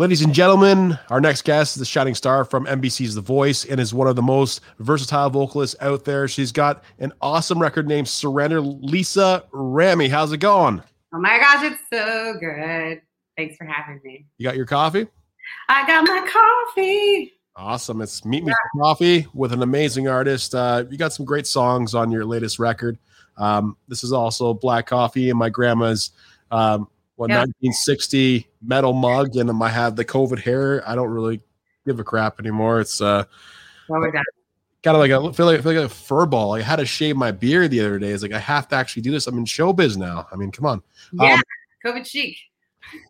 Ladies and gentlemen, our next guest is the shining star from NBC's The Voice and is one of the most versatile vocalists out there. She's got an awesome record named Surrender. Lisa Ramey, how's it going? Oh my gosh, it's so good. Thanks for having me. You got your coffee? I got my coffee. Awesome. It's Meet Me for Coffee with an amazing artist. Uh, you got some great songs on your latest record. Um, this is also Black Coffee and my grandma's um, what, Yeah. 1960 metal mug, and I have the COVID hair. I don't really give a crap anymore. It's uh, What we got? kind of like I feel like I feel like a fur ball. I had to shave my beard the other day. It's like I have to actually do this. I'm in showbiz now. I mean, come on. Yeah, Um, COVID chic.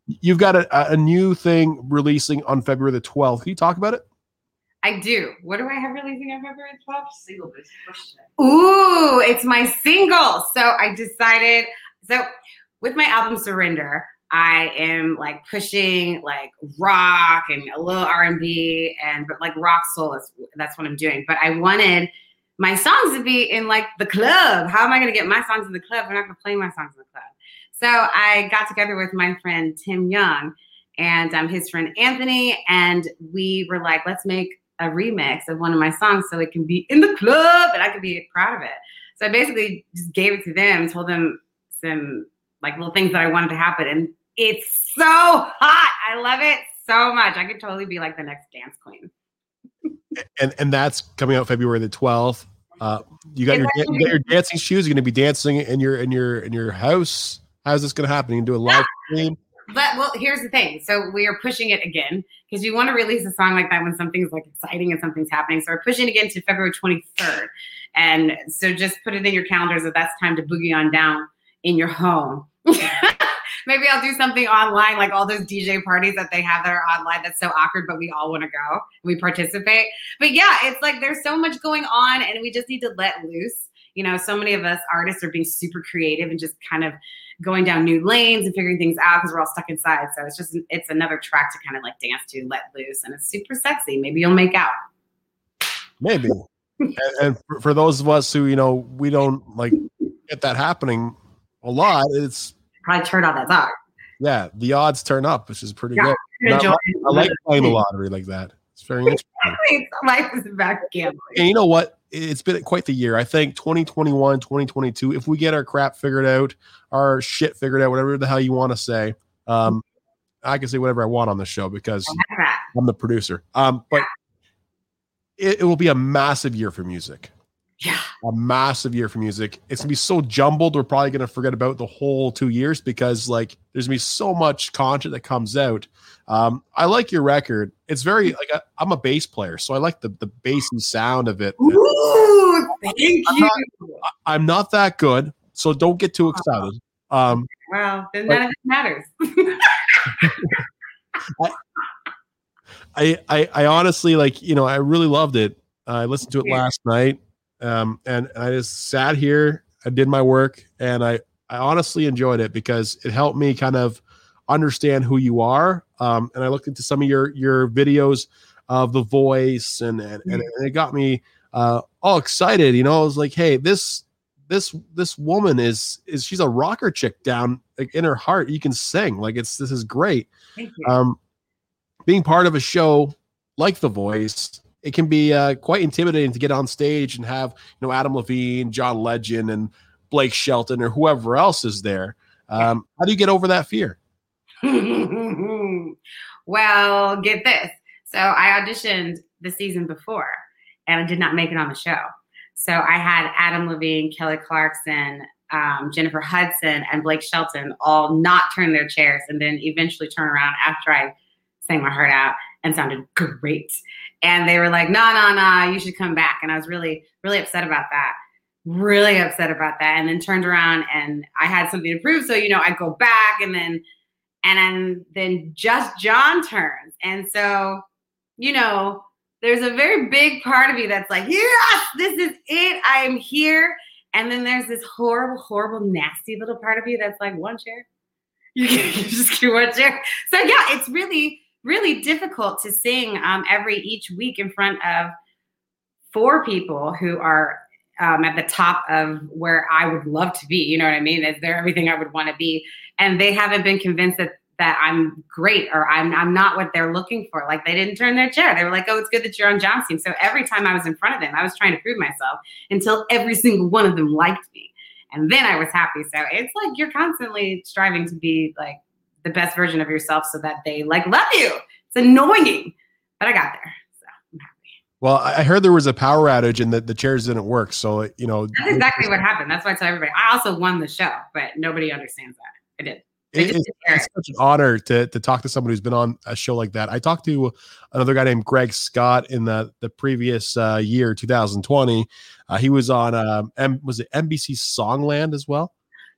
You've got a, a new thing releasing on February the 12th. Can you talk about it? I do. What do I have releasing on February 12th? Single boost question. Ooh, it's my single. So I decided. So with my album Surrender, I am like pushing like rock and a little R and B and but like rock soul is that's what I'm doing. But I wanted my songs to be in like the club. How am I to get my songs in the club? We're not to play my songs in the club. So I got together with my friend Tim Young and um, his friend Anthony, and we were like, let's make a remix of one of my songs so it can be in the club and I could be proud of it. So I basically just gave it to them, told them some like little things that I wanted to happen, and it's so hot. I love it so much. I could totally be like the next dance queen. and and that's coming out February the 12th. Uh, you got your you got your dancing shoes. You're going to be dancing in your in your in your house. How's this going to happen? You can do a live stream. But well, here's the thing. So we are pushing it again because you want to release a song like that when something's like exciting and something's happening. So we're pushing it again to February 23rd. And so just put it in your calendars that that's time to boogie on down in your home. Maybe I'll do something online, like all those DJ parties that they have that are online. That's so awkward, but we all want to go. We participate. But yeah, it's like there's so much going on, and we just need to let loose. You know, so many of us artists are being super creative and just kind of going down new lanes and figuring things out because we're all stuck inside. So it's just it's another track to kind of like dance to, let loose, and it's super sexy. Maybe you'll make out. Maybe. and, and for, for those of us who you know we don't like get that happening a lot, it's Probably turn on that dog. yeah, the odds turn up, which is pretty Yeah. good. I like playing the lottery like that. It's very interesting. Life is about gambling. And you know what? It's been quite the year. I think 2021, 2022, if we get our crap figured out, our shit figured out, whatever the hell you want to say, um, I can say whatever I want on the show because I'm the producer. Um, but it, it will be a massive year for music. Yeah. A massive year for music. It's gonna be so jumbled. We're probably gonna forget about the whole two years because like there's gonna be so much content that comes out. Um, I like your record. It's very like I, I'm a bass player, so I like the the bassy sound of it. Ooh, thank you. I'm not- I'm not that good, so don't get too excited. Um, well, then none of it matters. I, I I honestly like you know I really loved it. I listened to it last night, um, and I just sat here. I did my work, and I I honestly enjoyed it because it helped me kind of understand who you are. Um, and I looked into some of your your videos of the voice, and and, and it got me uh, all excited. You know, I was like, hey, this this this woman is is she's a rocker chick down like in her heart. You can sing like it's this is great um, being part of a show like The Voice, it can be uh, quite intimidating to get on stage and have you know Adam Levine, John Legend, and Blake Shelton or whoever else is there. Um, how do you get over that fear? well, get this. So I auditioned the season before and I did not make it on the show. So I had Adam Levine, Kelly Clarkson, um, Jennifer Hudson, and Blake Shelton all not turn their chairs and then eventually turn around after I sang my heart out and sounded great. And they were like, no, no, no, you should come back. And I was really, really upset about that. Really upset about that. And then turned around and I had something to prove. So, you know, I go back and then and then then just John turns. And so, you know, there's a very big part of me that's like, yes, this is it. I am here. And then there's this horrible, horrible, nasty little part of you that's like, one chair. You, you just get one chair. So yeah, it's really, really difficult to sing um, every each week in front of four people who are um, at the top of where I would love to be. You know what I mean? Is they're everything I would want to be, and they haven't been convinced that that I'm great or I'm I'm not what they're looking for. Like they didn't turn their chair. They were like, "Oh, it's good that you're on John's team." So every time I was in front of them, I was trying to prove myself until every single one of them liked me, and then I was happy. So it's like you're constantly striving to be like the best version of yourself, so that they like love you. It's annoying, but I got there. So I'm happy. Well, I heard there was a power outage and that the chairs didn't work. So you know that's exactly what happened. That's why I tell everybody. I also won the show, but nobody understands that. I did. It, it's, it's, such an honor to to talk to someone who's been on a show like that. I talked to another guy named Greg Scott in the the previous uh, year, 2020. Uh, he was on um, M- was it NBC Songland as well?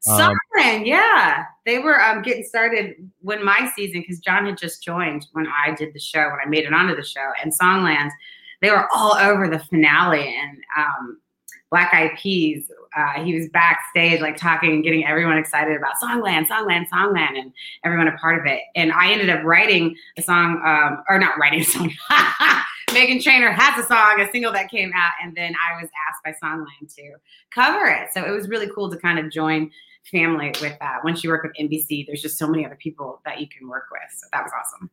Um, Songland, yeah, they were um, getting started when my season because John had just joined when I did the show when I made it onto the show and Songland. They were all over the finale and um, Black Eyed Peas. Uh, he was backstage, like talking and getting everyone excited about Songland, Songland, Songland, and everyone a part of it. And I ended up writing a song, um, or not writing a song. Meghan Trainor has a song, a single that came out, and then I was asked by Songland to cover it. So it was really cool to kind of join family with that. Once you work with NBC, there's just so many other people that you can work with. So that was awesome.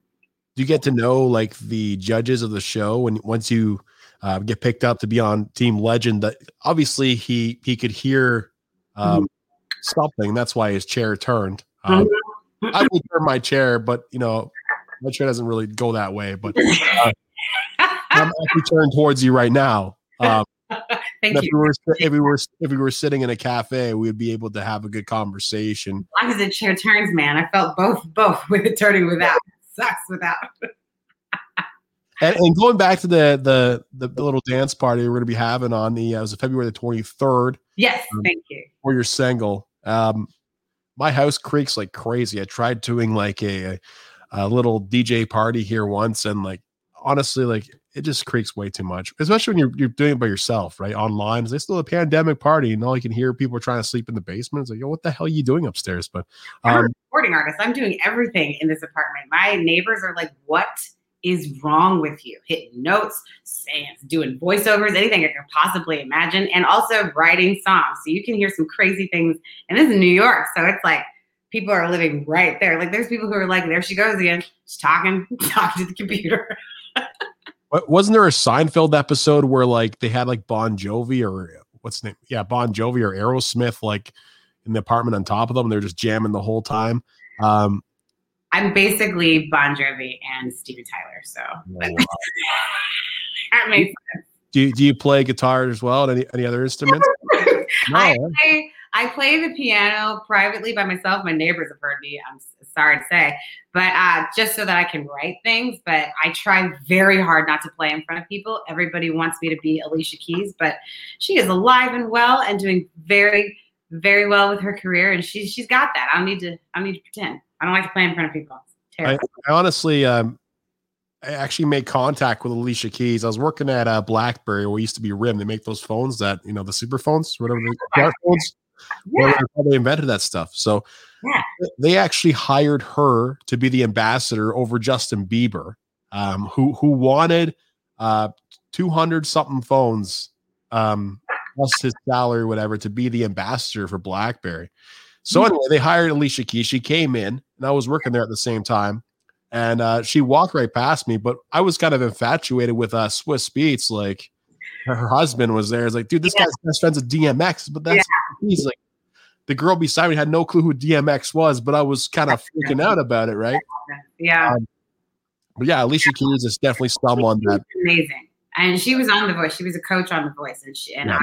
Do you get to know like the judges of the show when once you uh, get picked up to be on Team Legend. That obviously he he could hear um, mm-hmm. something. That's why his chair turned. Um, mm-hmm. I would turn my chair, but you know my chair doesn't really go that way. But uh, I'm actually turned towards you right now. Um, Thank if you. We were, if we were if we were sitting in a cafe, we'd be able to have a good conversation. As long as the chair turns, man, I felt both both with it turning without. Sucks without. And, and, going back to the, the, the the little dance party we're going to be having on the uh, it was February the twenty third. Yes, um, thank you. For your single, um, my house creaks like crazy. I tried doing like a, a little DJ party here once, and like honestly, like it just creaks way too much, especially when you're you're doing it by yourself, right? Online, it's still a pandemic party, and all you can hear people are trying to sleep in the basement. It's like, yo, what the hell are you doing upstairs? But um, I'm a recording artist. I'm doing everything in this apartment. My neighbors are like, what? is wrong with you? Hitting notes, saying, doing voiceovers, anything I could possibly imagine, and also writing songs. So you can hear some crazy things. And this is New York, so it's like people are living right there. Like there's people who are like, there she goes again, She's talking, talking to the computer. Wasn't there a Seinfeld episode where like they had like Bon Jovi or what's the name? Yeah, Bon Jovi or Aerosmith like in the apartment on top of them. They're just jamming the whole time. Um, I'm basically Bon Jovi and Steven Tyler. So oh, wow. that makes sense. Do you, do you play guitar as well? Any any other instruments? no, I play I play the piano privately by myself. My neighbors have heard me. I'm sorry to say, but uh, just so that I can write things. But I try very hard not to play in front of people. Everybody wants me to be Alicia Keys, but she is alive and well and doing very very well with her career, and she's she's got that. I don't need to I don't need to pretend. I don't like to play in front of people. I, I, honestly, um, I actually made contact with Alicia Keys. I was working at uh, BlackBerry, where we used to be RIM. They make those phones that you know the super phones, whatever the smartphones. Yeah. They invented that stuff. So yeah. they actually hired her to be the ambassador over Justin Bieber, um, who who wanted uh, two hundred something phones um, plus his salary, whatever, to be the ambassador for BlackBerry. So anyway, they hired Alicia Keys. She came in, and I was working there at the same time. And uh, she walked right past me, but I was kind of infatuated with uh, Swizz Beatz. Like her husband was there. It's like, dude, this yeah. guy's best friends with DMX, but that's yeah. He's like the girl beside me had no clue who DMX was, but I was kind of freaking out about it, right? Yeah. Um, but yeah, Alicia Keys is definitely someone that amazing. And she was on The Voice. She was a coach on The Voice, and she and yeah.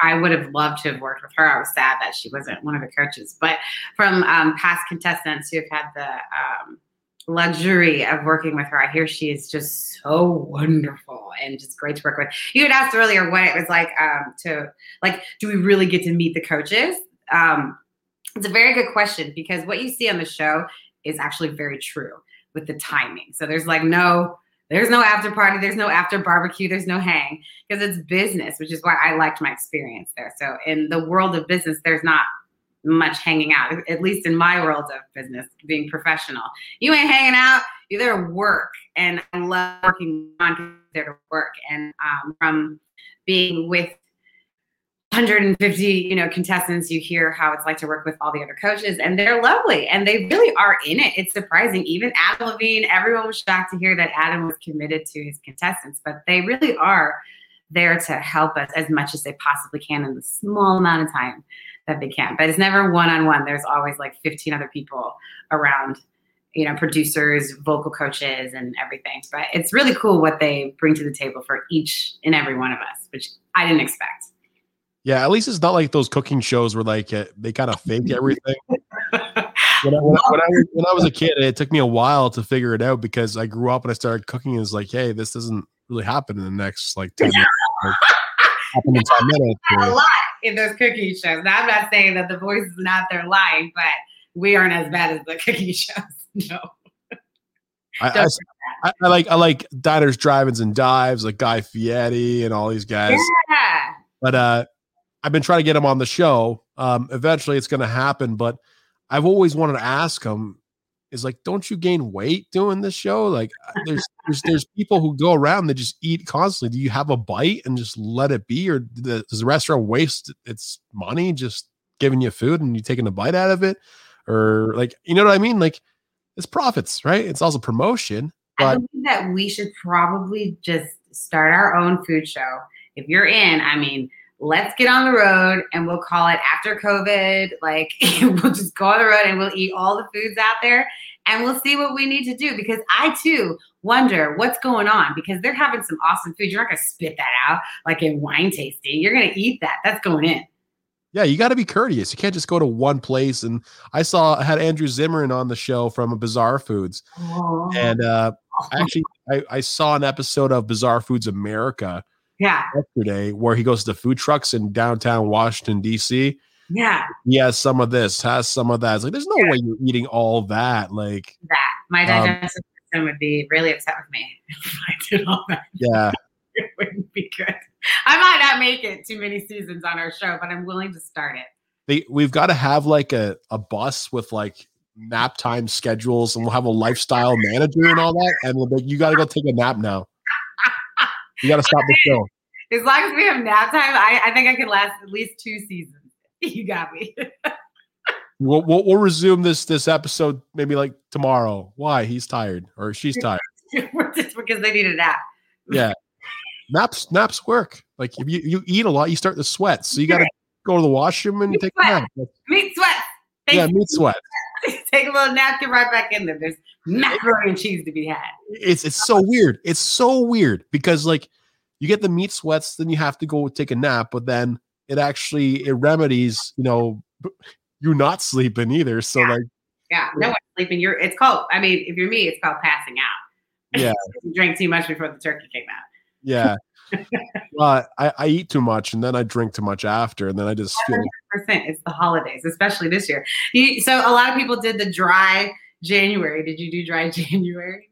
I I would have loved to have worked with her. I was sad that she wasn't one of the coaches. But from um, past contestants who have had the um, luxury of working with her, I hear she is just so wonderful and just great to work with. You had asked earlier what it was like um, to like, do we really get to meet the coaches? Um, it's a very good question because what you see on the show is actually very true with the timing. So there's like no there's no after party, there's no after barbecue, there's no hang because it's business, which is why I liked my experience there. So in the world of business, there's not much hanging out, at least in my world of business, being professional. You ain't hanging out, you're there to work. And I love working on there to work. And um, from being with 150 you know contestants you hear how it's like to work with all the other coaches and they're lovely and they really are in it it's surprising even adam levine everyone was shocked to hear that adam was committed to his contestants but they really are there to help us as much as they possibly can in the small amount of time that they can but it's never one-on-one there's always like 15 other people around you know producers vocal coaches and everything but it's really cool what they bring to the table for each and every one of us which i didn't expect yeah, at least it's not like those cooking shows where like uh, they kind of fake everything. when, I, when, I, when, I was, when I was a kid, it took me a while to figure it out because I grew up and I started cooking. And it's like, hey, this doesn't really happen in the next like ten minutes. Like, happen in ten minutes. In those cooking shows. Now, I'm not saying that the voice is not their life, but we aren't as bad as the cooking shows. No. I, I, I, I, like I like diners, drive-ins, and dives, like Guy Fieri and all these guys. Yeah. But uh, I've been trying to get him on the show. Um, eventually, it's going to happen. But I've always wanted to ask him, is like, don't you gain weight doing this show? Like, uh, there's there's there's people who go around that just eat constantly. Do you have a bite and just let it be, or does the restaurant waste its money just giving you food and you taking a bite out of it, or like, you know what I mean? Like, it's profits, right? It's also promotion. But- I believe that we should probably just start our own food show. If you're in, I mean, let's get on the road and we'll call it after COVID. Like we'll just go on the road and we'll eat all the foods out there and we'll see what we need to do because I too wonder what's going on because they're having some awesome food. You're not going to spit that out like in wine tasting. You're going to eat that. That's going in. Yeah, you got to be courteous. You can't just go to one place. And I saw I had Andrew Zimmerman on the show from Bizarre Foods, oh. and uh, actually I, I saw an episode of Bizarre Foods America, yeah yesterday where he goes to food trucks in downtown Washington D.C. Yeah, he has some of this, has some of that. It's like there's no yeah. way you're eating all that. Like that, my um, digestive um, system would be really upset with me if I did all that. Yeah, it wouldn't be good. I might not make it too many seasons on our show, but I'm willing to start it. They, we've got to have like a, a bus with like nap time schedules and we'll have a lifestyle manager and all that. And we'll be, you got to go take a nap now. You got to stop the show. As long as we have nap time, I, I think I can last at least two seasons. You got me. we'll, we'll, we'll resume this this episode maybe like tomorrow. Why? He's tired or she's tired. Just because they need a nap. Yeah. Naps naps work. Like if you, you eat a lot, you start to sweat. So you got to go to the washroom and meat take sweat. a nap. Meat sweat. Thank yeah, meat sweat. take a little nap, get right back in there. There's macaroni and cheese to be had. It's it's so weird. It's so weird because like you get the meat sweats, then you have to go take a nap, but then it actually it remedies, you know, you're not sleeping either. So yeah. like yeah, no one's sleeping. You're it's called. I mean, if you're me, it's called passing out. Yeah, you drank too much before the turkey came out. Yeah. well, I, I eat too much and then I drink too much after, and then I just feel. Percent. It's the holidays, especially this year. You, so a lot of people did the dry January. Did you do dry January?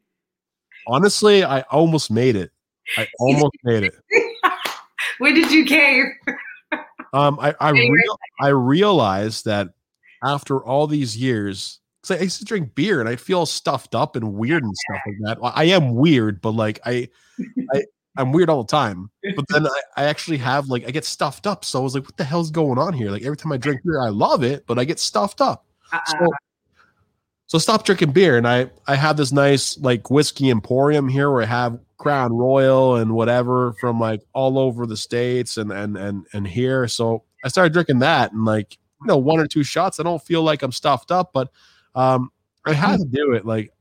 Honestly, I almost made it. I almost made it. when did you cave? um, I I, real, I realized that after all these years, because I used to drink beer and I feel stuffed up and weird and stuff like that. I am weird, but like I, I I'm weird all the time. But then I, I actually have like I get stuffed up. So I was like, what the hell's going on here? Like every time I drink beer, I love it, but I get stuffed up. Uh-uh. So so stop drinking beer. And I I have this nice like whiskey emporium here where I have Crown Royal and whatever from like all over the states and and and and here. So I started drinking that and like you know one or two shots. I don't feel like I'm stuffed up, but um I had to do it. Like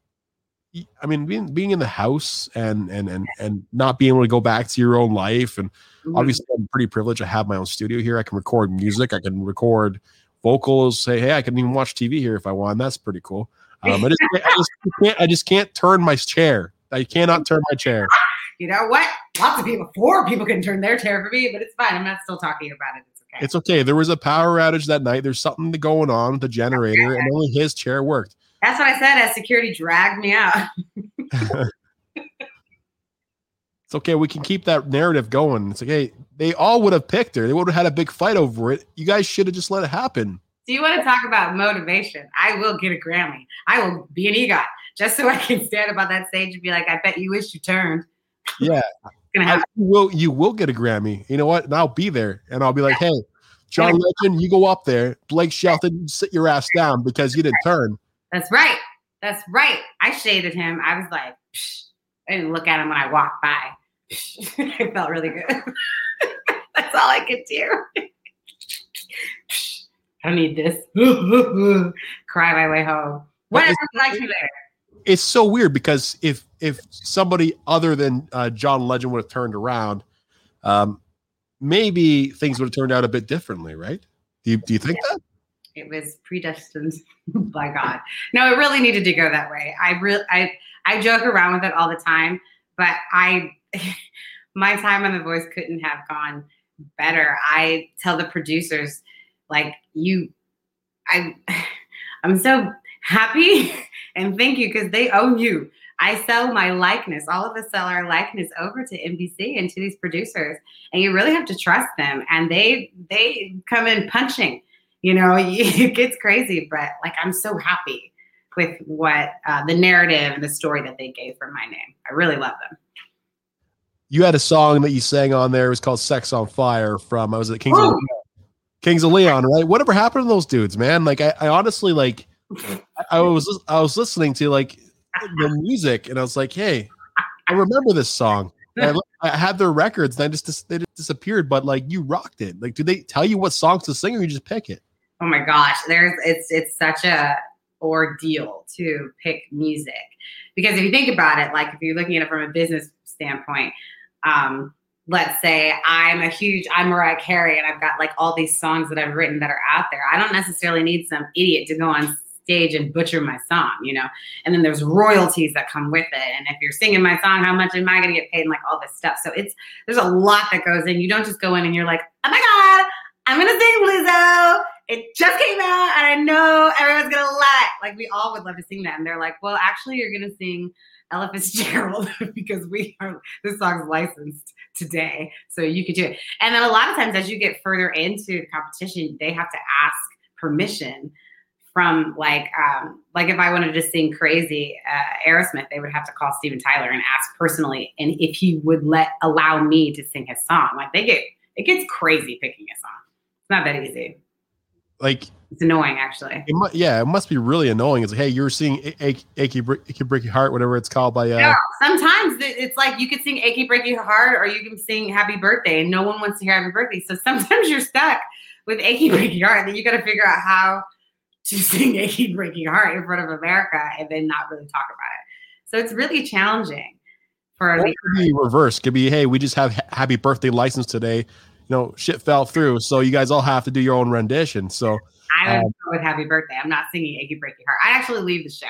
I mean, being being in the house and and and and not being able to go back to your own life, and mm-hmm. obviously I'm pretty privileged. I have my own studio here. I can record music. I can record vocals. Say, hey, I can even watch TV here if I want. That's pretty cool. Um, I just, I just can't. I just can't turn my chair. I cannot turn my chair. You know what? Lots of people, four people can turn their chair for me, but it's fine. I'm not still talking about it. It's okay. It's okay. There was a power outage that night. There's something going on with the generator, okay. and only his chair worked. That's what I said as security dragged me out. it's okay. We can keep that narrative going. It's like, hey, they all would have picked her. They would have had a big fight over it. You guys should have just let it happen. Do you want to talk about motivation? I will get a Grammy. I will be an EGOT just so I can stand up on that stage and be like, I bet you wish you turned. Yeah. gonna I- you will you will get a Grammy. You know what? And I'll be there, and I'll be like, hey, John Legend, you go up there. Blake Shelton, you sit your ass down because you didn't turn. That's right. That's right. I shaded him. I was like, Psh. I didn't look at him when I walked by. I felt really good. That's all I could do. I don't need this. Cry my way home. What else like you there? It's so weird because if if somebody other than uh, John Legend would have turned around, um, maybe things would have turned out a bit differently, right? Do you, do you think that? It was predestined by God. No, it really needed to go that way. I really, I, I joke around with it all the time, but I, my time on The Voice couldn't have gone better. I tell the producers, like you, I, I'm so happy and thank you because they own you. I sell my likeness. All of us sell our likeness over to NBC and to these producers, and you really have to trust them. And they they come in punching. You know, it gets crazy, but like I'm so happy with what uh, the narrative and the story that they gave for my name. I really love them. You had a song that you sang on there. It was called "Sex on Fire" from I was at Kings of, Woo! Kings of Leon, right? Whatever happened to those dudes, man? Like I, I honestly like I, I was I was listening to like the music and I was like, hey, I remember this song. I, I had their records and I just dis- they just disappeared. But like you rocked it. Like, do they tell you what songs to sing or you just pick it? Oh my gosh, there's it's it's such a ordeal to pick music because if you think about it, like if you're looking at it from a business standpoint, um, let's say I'm a huge I'm Mariah Carey and I've got like all these songs that I've written that are out there. I don't necessarily need some idiot to go on stage and butcher my song, you know. And then there's royalties that come with it. And if you're singing my song, how much am I going to get paid? And like all this stuff. So it's there's a lot that goes in. You don't just go in and you're like, oh my god, I'm gonna sing Lizzo. It just came out, and I know everyone's gonna love it. Like we all would love to sing that, and they're like, "Well, actually, you're gonna sing Ella Fitzgerald because we are this song's licensed today, so you could do it." And then a lot of times, as you get further into the competition, they have to ask permission from like um, like if I wanted to sing Crazy uh, Aerosmith, they would have to call Steven Tyler and ask personally, and if he would let allow me to sing his song. Like they get it gets crazy picking a song. It's not that easy. Like, It's annoying, actually. it mu- yeah, it must be really annoying. It's like, hey, you're seeing A- A- Achy, Achy Breaky Heart, whatever it's called by. Uh, Yeah, sometimes it's like you could sing "Achy Breaky Heart" or you can sing "Happy Birthday," and no one wants to hear "Happy Birthday." So sometimes you're stuck with "Achy Breaky Heart," and then you got to figure out how to sing "Achy Breaky Heart" in front of America and then not really talk about it. So it's really challenging for Or it could be reverse. Could be, hey, we just have happy birthday license today. You know, shit fell through, so you guys all have to do your own rendition. So I would Um, go with Happy Birthday. I'm not singing Achy Breaky Heart. I actually leave the show.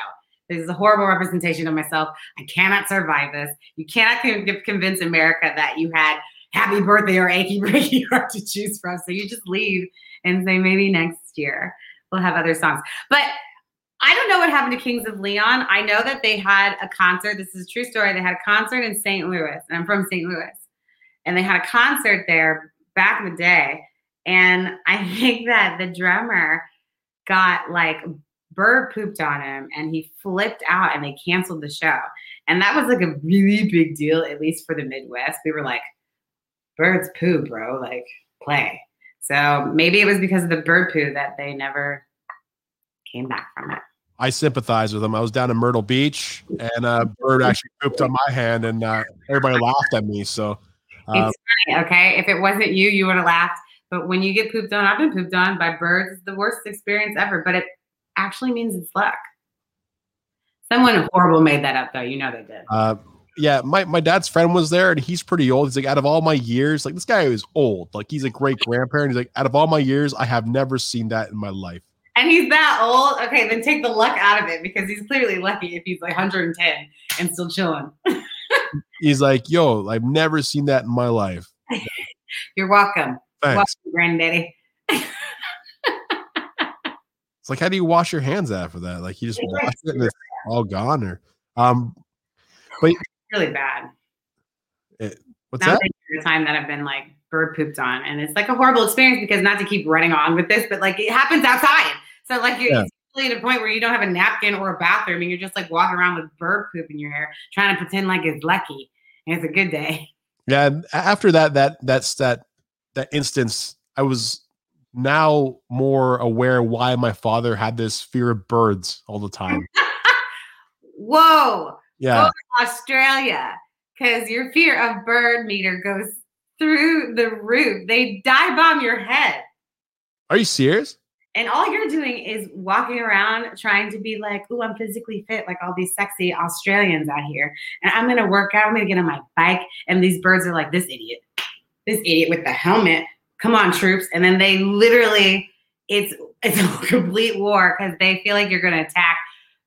This is a horrible representation of myself. I cannot survive this. You cannot con- convince America that you had Happy Birthday or Achy Breaky Heart to choose from. So you just leave and say maybe next year we'll have other songs. But I don't know what happened to Kings of Leon. I know that they had a concert. This is a true story. They had a concert in St. Louis, and I'm from St. Louis. And they had a concert there back in the day. And I think that the drummer got like bird pooped on him and he flipped out and they canceled the show. And that was like a really big deal, at least for the Midwest. We were like, birds poo, bro, like play. So maybe it was because of the bird poo that they never came back from it. I sympathize with them. I was down in Myrtle Beach, and a bird actually pooped on my hand, and uh, everybody laughed at me. So, um, It's funny, okay? If it wasn't you, you would have laughed. But when you get pooped on, I've been pooped on by birds. It's the worst experience ever. But it actually means it's luck. Someone horrible made that up, though. You know they did. uh, yeah, my, my dad's friend was there, and he's pretty old. He's like, out of all my years, like this guy is old. Like he's a great grandparent. He's like, out of all my years, I have never seen that in my life. And he's that old. Okay, then take the luck out of it because he's clearly lucky if he's like 110 and still chilling. He's like, yo, I've never seen that in my life. You're welcome. Thanks. Welcome, granddaddy. It's like, how do you wash your hands after that? Like you just wash it and it's all gone, or um, But Really bad. what's Not that? the time that I've been like bird pooped on, and it's like a horrible experience because not to keep running on with this, but like it happens outside. So like Yeah. At a point where you don't have a napkin or a bathroom, and you're just like walking around with bird poop in your hair, trying to pretend like it's lucky and it's a good day. Yeah, after that, that that's that that instance, I was now more aware why my father had this fear of birds all the time. Whoa. Yeah. Australia. Because your fear of bird meter goes through the roof. They dive bomb your head. Are you serious? And all you're doing is walking around trying to be like, oh, I'm physically fit, like all these sexy Australians out here. And I'm going to work out. I'm going to get on my bike. And these birds are like, this idiot, this idiot with the helmet. Come on, troops. And then they literally, it's, it's a complete war because they feel like you're going to attack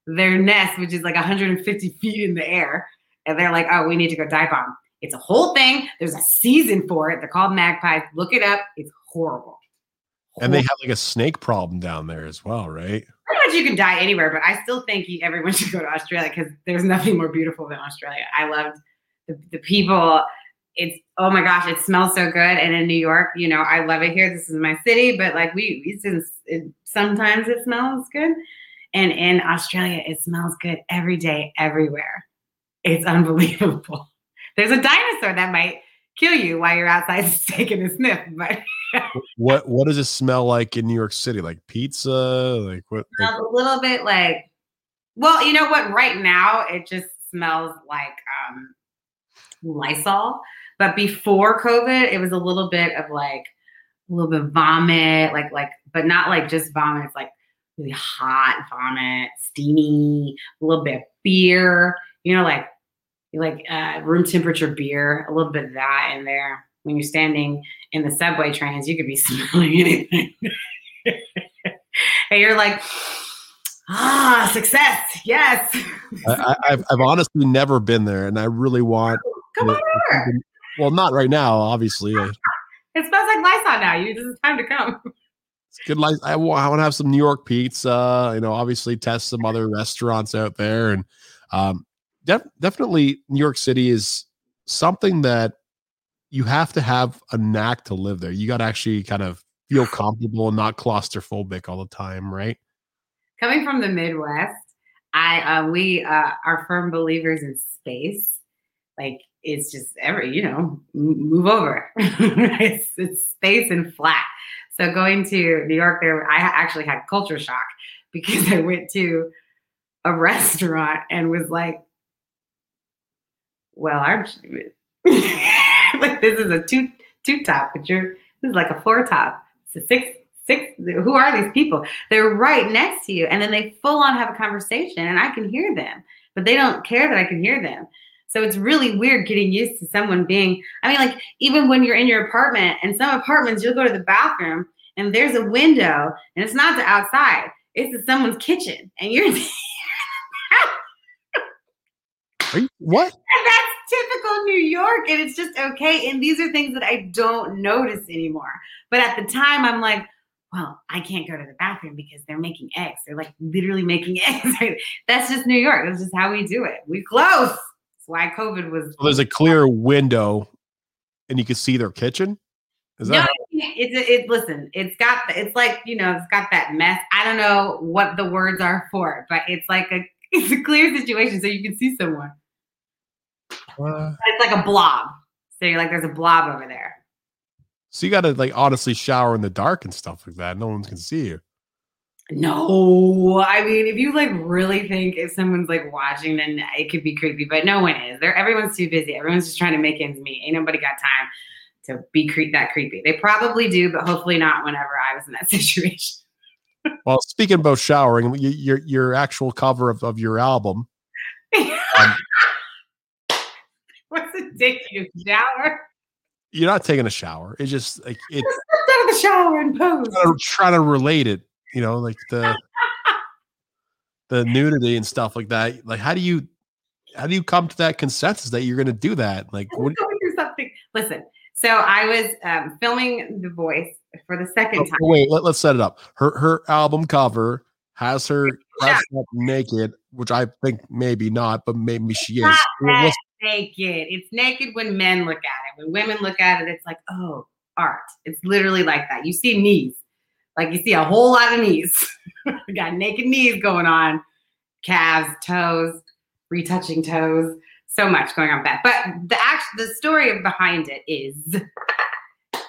their nest, which is like 150 feet in the air. And they're like, oh, we need to go dive bomb. It's a whole thing. There's a season for it. They're called magpies. Look it up. It's horrible. And they have like a snake problem down there as well, right? Pretty much you can die anywhere, but I still think everyone should go to Australia because there's nothing more beautiful than Australia. I loved the, the people. It's oh my gosh, it smells so good. And in New York, you know, I love it here. This is my city, but like we, we since it, sometimes it smells good. And in Australia, it smells good every day, everywhere. It's unbelievable. There's a dinosaur that might kill you while you're outside taking a sniff, but what what does it smell like in New York City? Like pizza? Like what? Like- a little bit like. Well, you know what? Right now, it just smells like um, Lysol. But before COVID, it was a little bit of like a little bit of vomit, like like, but not like just vomit. It's like really hot vomit, steamy, a little bit of beer. You know, like like uh, room temperature beer, a little bit of that in there when you're standing in the subway trains, you could be smelling anything. and you're like, ah, success. Yes. I, have I've honestly never been there and I really want. Come on over. Well, not right now, obviously. it smells like Lysol now. You, this is time to come. It's good. Life. I want, I want to have some New York pizza, you know, obviously test some other restaurants out there. And um, def- definitely New York City is something that you have to have a knack to live there. You got to actually kind of feel comfortable and not claustrophobic all the time, right? Coming from the Midwest, I uh, we uh, are firm believers in space. Like it's just every you know move over. it's, it's space and flat. So going to New York, there I actually had culture shock because I went to a restaurant and was like, "Well, our like this is a two two top, but you're this is like a four top. It's a six six. Who are these people? They're right next to you, and then they full on have a conversation, and I can hear them, but they don't care that I can hear them. So it's really weird getting used to someone being. I mean, like even when you're in your apartment, and some apartments you'll go to the bathroom and there's a window, and it's not the outside; it's to someone's kitchen, and you're. you, what? Typical New York and it's just okay. And these are things that I don't notice anymore. But at the time, I'm like, well, I can't go to the bathroom because they're making eggs. They're like literally making eggs. That's just New York. That's just how we do it. We close. That's why COVID was. So there's a clear window and you can see their kitchen. Is that? No, it's it. Listen, it's got. It's like you know, it's got that mess. I don't know what the words are for, but it's like a. It's a clear situation, so you can see someone. It's like a blob. So you're like, there's a blob over there. So you got to like honestly shower in the dark and stuff like that. No one can see you. No, I mean, if you like really think if someone's like watching, then it could be creepy. But no one is. There, everyone's too busy. Everyone's just trying to make ends meet. Ain't nobody got time to be cre- that creepy. They probably do, but hopefully not. Whenever I was in that situation. well, speaking about showering, your your actual cover of, of your album. um, What's it take you to shower? You're not taking a shower. It's just like it's out of the shower and pose. Trying to, relate it, you know, like the the nudity and stuff like that. Like, how do you how do you come to that consensus that you're going to do that? Like, what? Do something. Listen. So I was um, filming The Voice for the second oh, time. Wait, let, us set it up. Her her album cover has her up naked, which I think maybe not, but maybe she is naked. It's naked when men look at it. When women look at it, it's like, oh, art. It's literally like that. You see knees. Like you see a whole lot of knees. got naked knees going on, calves, toes, retouching toes. so much going on with that. But the act, the story behind it is,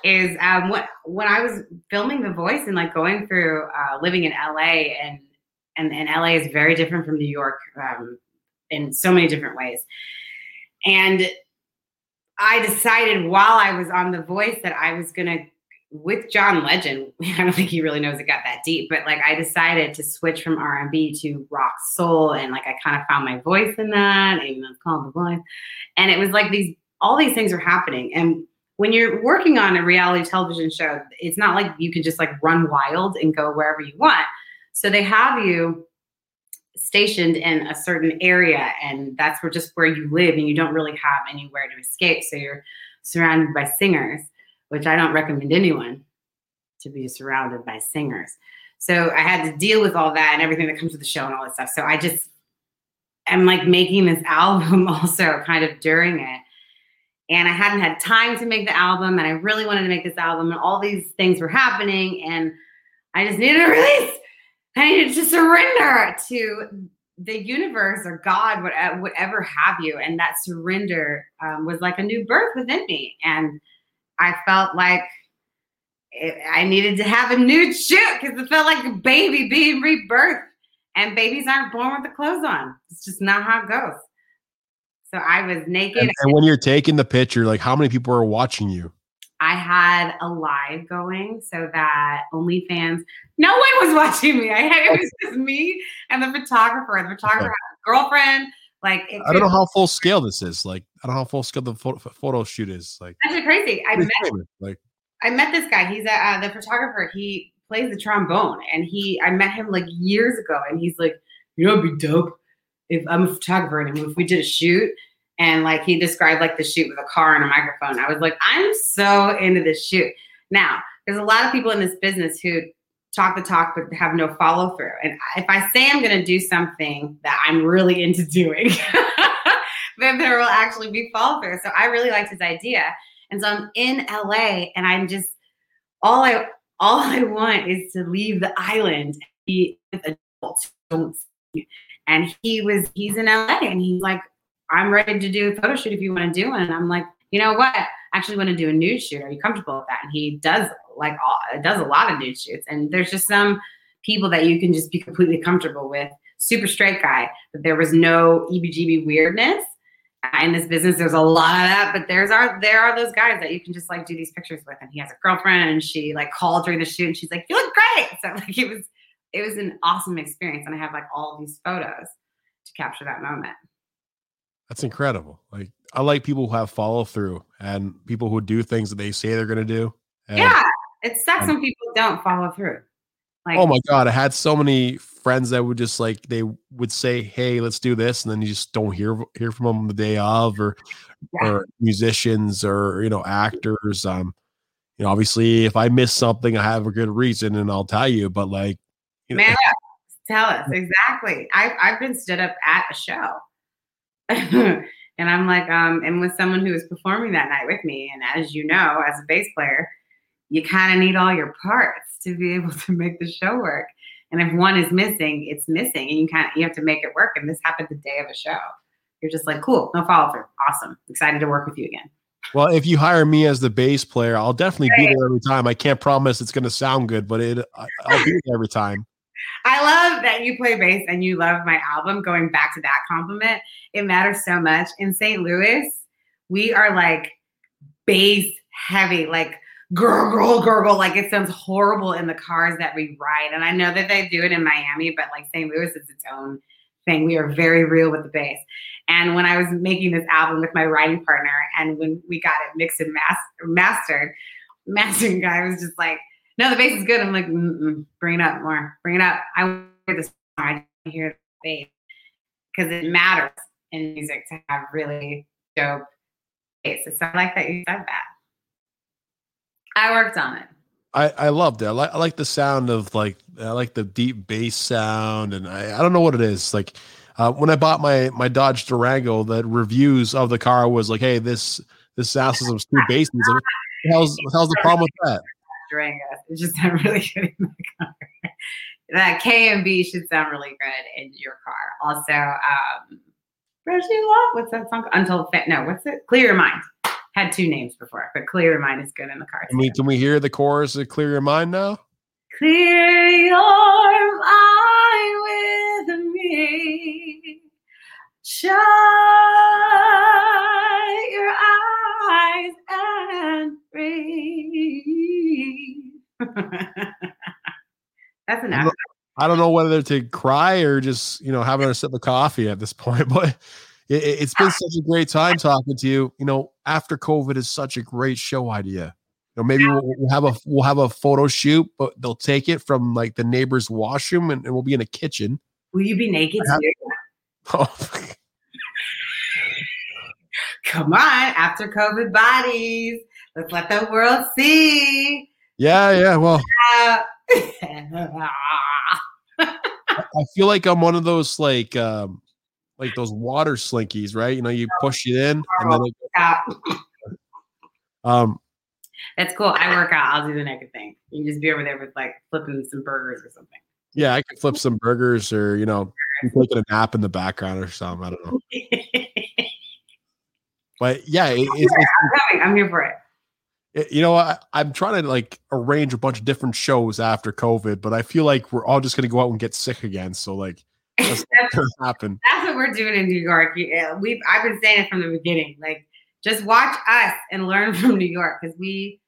is um, when when I was filming The Voice and like going through uh, living in LA and and and LA is very different from New York um, in so many different ways, and I decided while I was on The Voice that I was gonna with John Legend, I don't think he really knows it got that deep, but like I decided to switch from R and B to rock soul, and like I kind of found my voice in that, even though it's called the voice. And it was like these all these things are happening, and when you're working on a reality television show, it's not like you can just like run wild and go wherever you want. So they have you stationed in a certain area, and that's where just where you live, and you don't really have anywhere to escape. So you're surrounded by singers which I don't recommend anyone to be surrounded by singers. So I had to deal with all that and everything that comes with the show and all that stuff. So I just am like making this album also kind of during it. And I hadn't had time to make the album, and I really wanted to make this album, and all these things were happening, and I just needed a release. I needed to surrender to the universe or God, whatever have you. And that surrender um, was like a new birth within me. And I felt like it, I needed to have a nude shoot because it felt like a baby being rebirthed. And babies aren't born with the clothes on. It's just not how it goes. So I was naked. And, and when you're taking the picture, like how many people are watching you? I had a live going so that OnlyFans, no one was watching me. I had, it was just me and the photographer. The photographer had a girlfriend. Like I don't know how full scale this is. Like I don't know how full scale the photo, photo shoot is. Like that's crazy. I met like I met this guy. He's a, uh, the photographer. He plays the trombone, and he I met him like years ago, and he's like, you know, it'd be dope if I'm a photographer, and if we did a shoot, and like he described like the shoot with a car and a microphone. I was like, I'm so into this shoot. Now, there's a lot of people in this business who talk the talk but have no follow through. And if I say I'm going to do something that I'm really into doing, then there will actually be follow through. So I really liked his idea. And so I'm in LA and I'm just all I all I want is to leave the island and be with adults. And he was he's in LA and he's like, I'm ready to do a photo shoot if you want to do one. And I'm like, you know what? I actually want to do a nude shoot. Are you comfortable with that? And he does like all, does a lot of nude shoots. And there's just some people that you can just be completely comfortable with. Super straight guy, but there was no EBGB weirdness uh, in this business. There's a lot of that, but there's are there are those guys that you can just like do these pictures with. And he has a girlfriend, and she like called during the shoot, and she's like, "You look great." So like it was it was an awesome experience, and I have like all these photos to capture that moment. That's incredible. Like I like people who have follow through and people who do things that they say they're going to do. And, yeah, it sucks when people don't follow through. Like, oh my god, I had so many friends that would just like they would say, "Hey, let's do this," and then you just don't hear hear from them the day of, or yeah. or musicians or you know actors. Um, you know, obviously, if I miss something, I have a good reason, and I'll tell you. But like, you know, man, tell us exactly. I've I've been stood up at a show. and I'm like, um, and with someone who was performing that night with me, and as you know, as a bass player, you kind of need all your parts to be able to make the show work. And if one is missing, it's missing, and you can't. You have to make it work. And this happened the day of a show. You're just like, cool, no follow through, awesome, excited to work with you again. Well, if you hire me as the bass player, I'll definitely right. be there every time. I can't promise it's going to sound good, but it I'll be there every time. I love that you play bass and you love my album. Going back to that compliment, it matters so much. In St. Louis, we are like bass heavy, like gurgle, gurgle. Like it sounds horrible in the cars that we ride. And I know that they do it in Miami, but like St. Louis is its own thing. We are very real with the bass. And when I was making this album with my writing partner, and when we got it mixed and mas- mastered, mastering guy was just like, "No, the bass is good." I'm like, "Bring it up more. Bring it up. I want to hear this. I hear the bass because it matters in music to have really dope bass." So I like that you said that. I worked on it. I, I loved it. I like I like the sound of like I like the deep bass sound, and I, I don't know what it is. Like uh, when I bought my my Dodge Durango, the reviews of the car was like, "Hey, this this sound system's too bassy." The hell's the hell's the problem with that? Durango, it just sound really good in the car. that K and B should sound really good in your car. Also, um, Brush you off. What's that song? Until fit. No, what's it? Clear your mind. Had two names before, but clear your mind is good in the car. Can we, can we hear the chorus of Clear Your Mind now? Clear your mind with me. Shut your eyes and breathe. That's enough. I don't know whether to cry or just, you know, having a sip of coffee at this point, but it, has been such a great time talking to you. You know, after COVID is such a great show idea. You know, maybe we'll, we'll have a we'll have a photo shoot, but they'll take it from like the neighbor's washroom, and, and we'll be in a kitchen. Will you be naked too? Oh. Come on, after COVID bodies, let's let the world see. Yeah, yeah. Well, I feel like I'm one of those like um like those water slinkies, right? You know, you push it in and then it, um that's cool. I work out. I'll do the naked thing. You just be over there with like flipping some burgers or something. Yeah, I can flip some burgers or you know, taking a nap in the background or something. I don't know. But yeah, it, it's, it's, I'm, I'm here for it. You know I, i'm trying to like arrange a bunch of different shows after covid but i feel like we're all just going to go out and get sick again so like that's, that's happen. That's what we're doing in new york. We've i've been saying it from the beginning like just watch us and learn from new york because we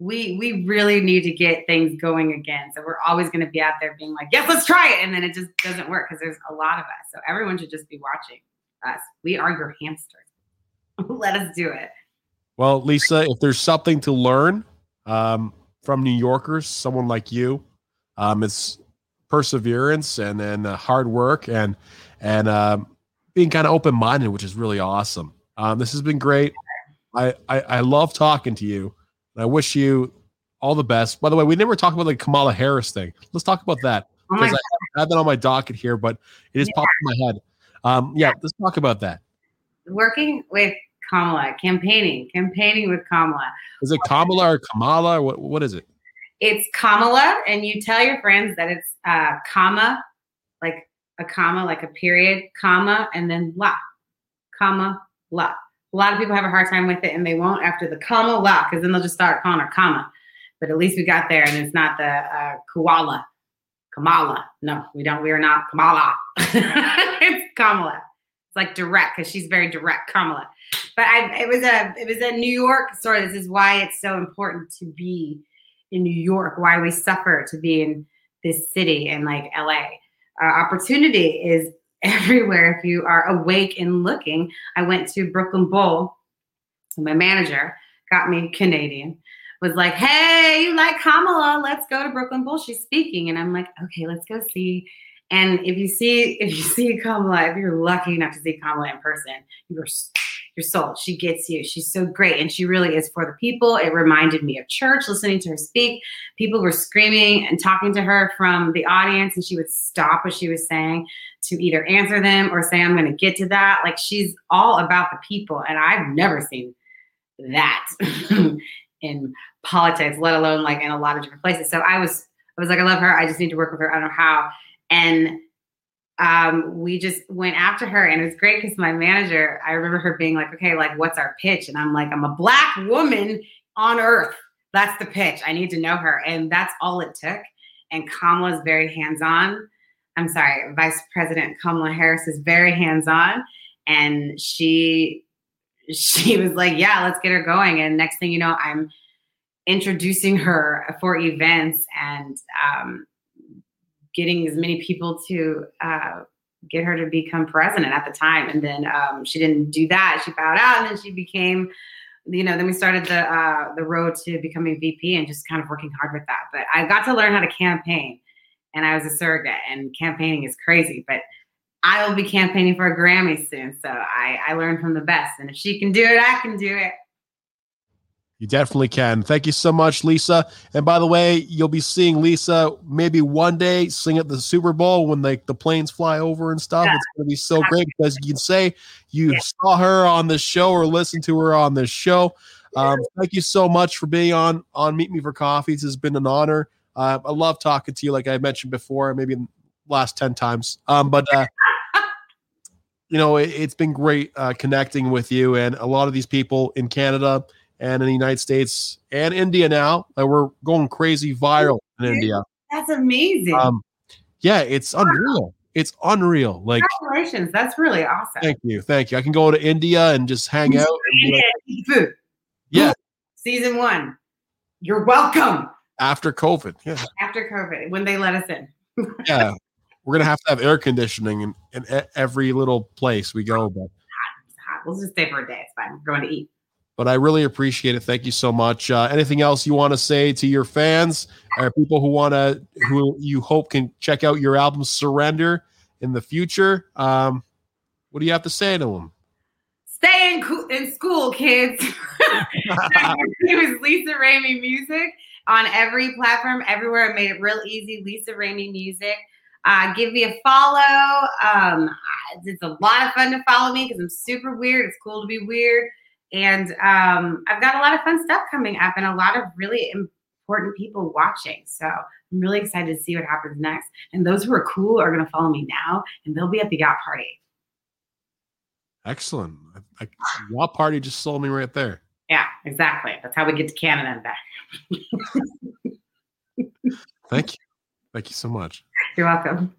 we we really need to get things going again. So we're always going to be out there being like yes let's try it and then it just doesn't work because there's a lot of us. So everyone should just be watching us. We are your hamsters let us do it well, Lisa, if there's something to learn um, from New Yorkers, someone like you, um, it's perseverance and then uh, hard work and and um, being kind of open minded, which is really awesome. Um, this has been great. I, I, I love talking to you. I wish you all the best. By the way, we never talked about the Kamala Harris thing. Let's talk about that oh because I have that on my docket here, but it is yeah. popped in my head. Um, yeah, let's talk about that. Working with Kamala, campaigning, campaigning with Kamala. Is it Kamala or Kamala? What, what is it? It's Kamala, and you tell your friends that it's uh, comma, like a comma, like a period, comma, and then la, comma, la. A lot of people have a hard time with it, and they won't after the comma la, because then they'll just start calling her comma. But at least we got there, and it's not the uh, koala, Kamala. No, we don't. We are not Kamala. it's Kamala. Like direct because she's very direct, Kamala but I, it was a it was a New York story. This is why it's so important to be in New York. Why we suffer to be in this city and like LA. Uh, opportunity is everywhere if you are awake and looking. I went to Brooklyn Bowl. My manager got me Canadian. Was like, hey, you like Kamala? Let's go to Brooklyn Bowl. She's speaking, and I'm like, okay, let's go see. And if you see, if you see Kamala, if you're lucky enough to see Kamala in person, you're your soul. She gets you. She's so great. And she really is for the people. It reminded me of church, listening to her speak. People were screaming and talking to her from the audience, and she would stop what she was saying to either answer them or say, I'm going to get to that. Like she's all about the people. And I've never seen that in politics, let alone like in a lot of different places. So I was, I was like, I love her. I just need to work with her. I don't know how. And um, we just went after her and it was great because my manager i remember her being like okay like what's our pitch? And i'm like i'm a black woman on earth. That's the pitch. I need to know her. And that's all it took. And kamala's very hands-on. I'm sorry vice president kamala harris is very hands-on. And she she was like yeah let's get her going. And next thing you know i'm introducing her for events and um, getting as many people to uh, get her to become president at the time. And then um, she didn't do that. She bowed out, and then she became, you know, then we started the uh, the road to becoming VP and just kind of working hard with that. But I got to learn how to campaign, and I was a surrogate, and campaigning is crazy, but. I will be campaigning for a Grammy soon, so I, I learned from the best. And if she can do it, I can do it. You definitely can. Thank you so much, Lisa. And by the way, you'll be seeing Lisa maybe one day sing at the Super Bowl when like the planes fly over and stuff. Yeah. It's going to be so great because you can say you yeah. saw her on this show or listened to her on this show. Um, thank you so much for being on on Meet Me for Coffee. This has been an honor. Uh, I love talking to you, like I mentioned before, maybe last ten times. Um, but uh, you know, it, has been great uh, connecting with you and a lot of these people in Canada and in the United States and India now. Uh, we're going crazy viral in India. That's amazing. Um, yeah, it's unreal. It's unreal. Like congratulations. That's really awesome. Thank you. Thank you. I can go to India and just hang out. Like, food. Yeah. Season one. You're welcome. After COVID. Yeah. After COVID, when they let us in. yeah. We're gonna have to have air conditioning in, in every little place we go, but hot, hot. We'll just stay for a day. It's fine. We're going to eat but I really appreciate it. Thank you so much. Uh, anything else you want to say to your fans or people who want to, who you hope can check out your album Surrender in the future? Um, what do you have to say to them? Stay in, co- in school, kids. it was Lisa Ramey Music on every platform, everywhere. I made it real easy. Lisa Ramey Music. Uh, give me a follow. Um, it's a lot of fun to follow me because I'm super weird. It's cool to be weird. And um, I've got a lot of fun stuff coming up and a lot of really important people watching. So I'm really excited to see what happens next. And those who are cool are going to follow me now and they'll be at the yacht party. Excellent. I, I, yacht party just sold me right there. Yeah, exactly. That's how we get to Canada and back. Thank you. Thank you so much. You're welcome.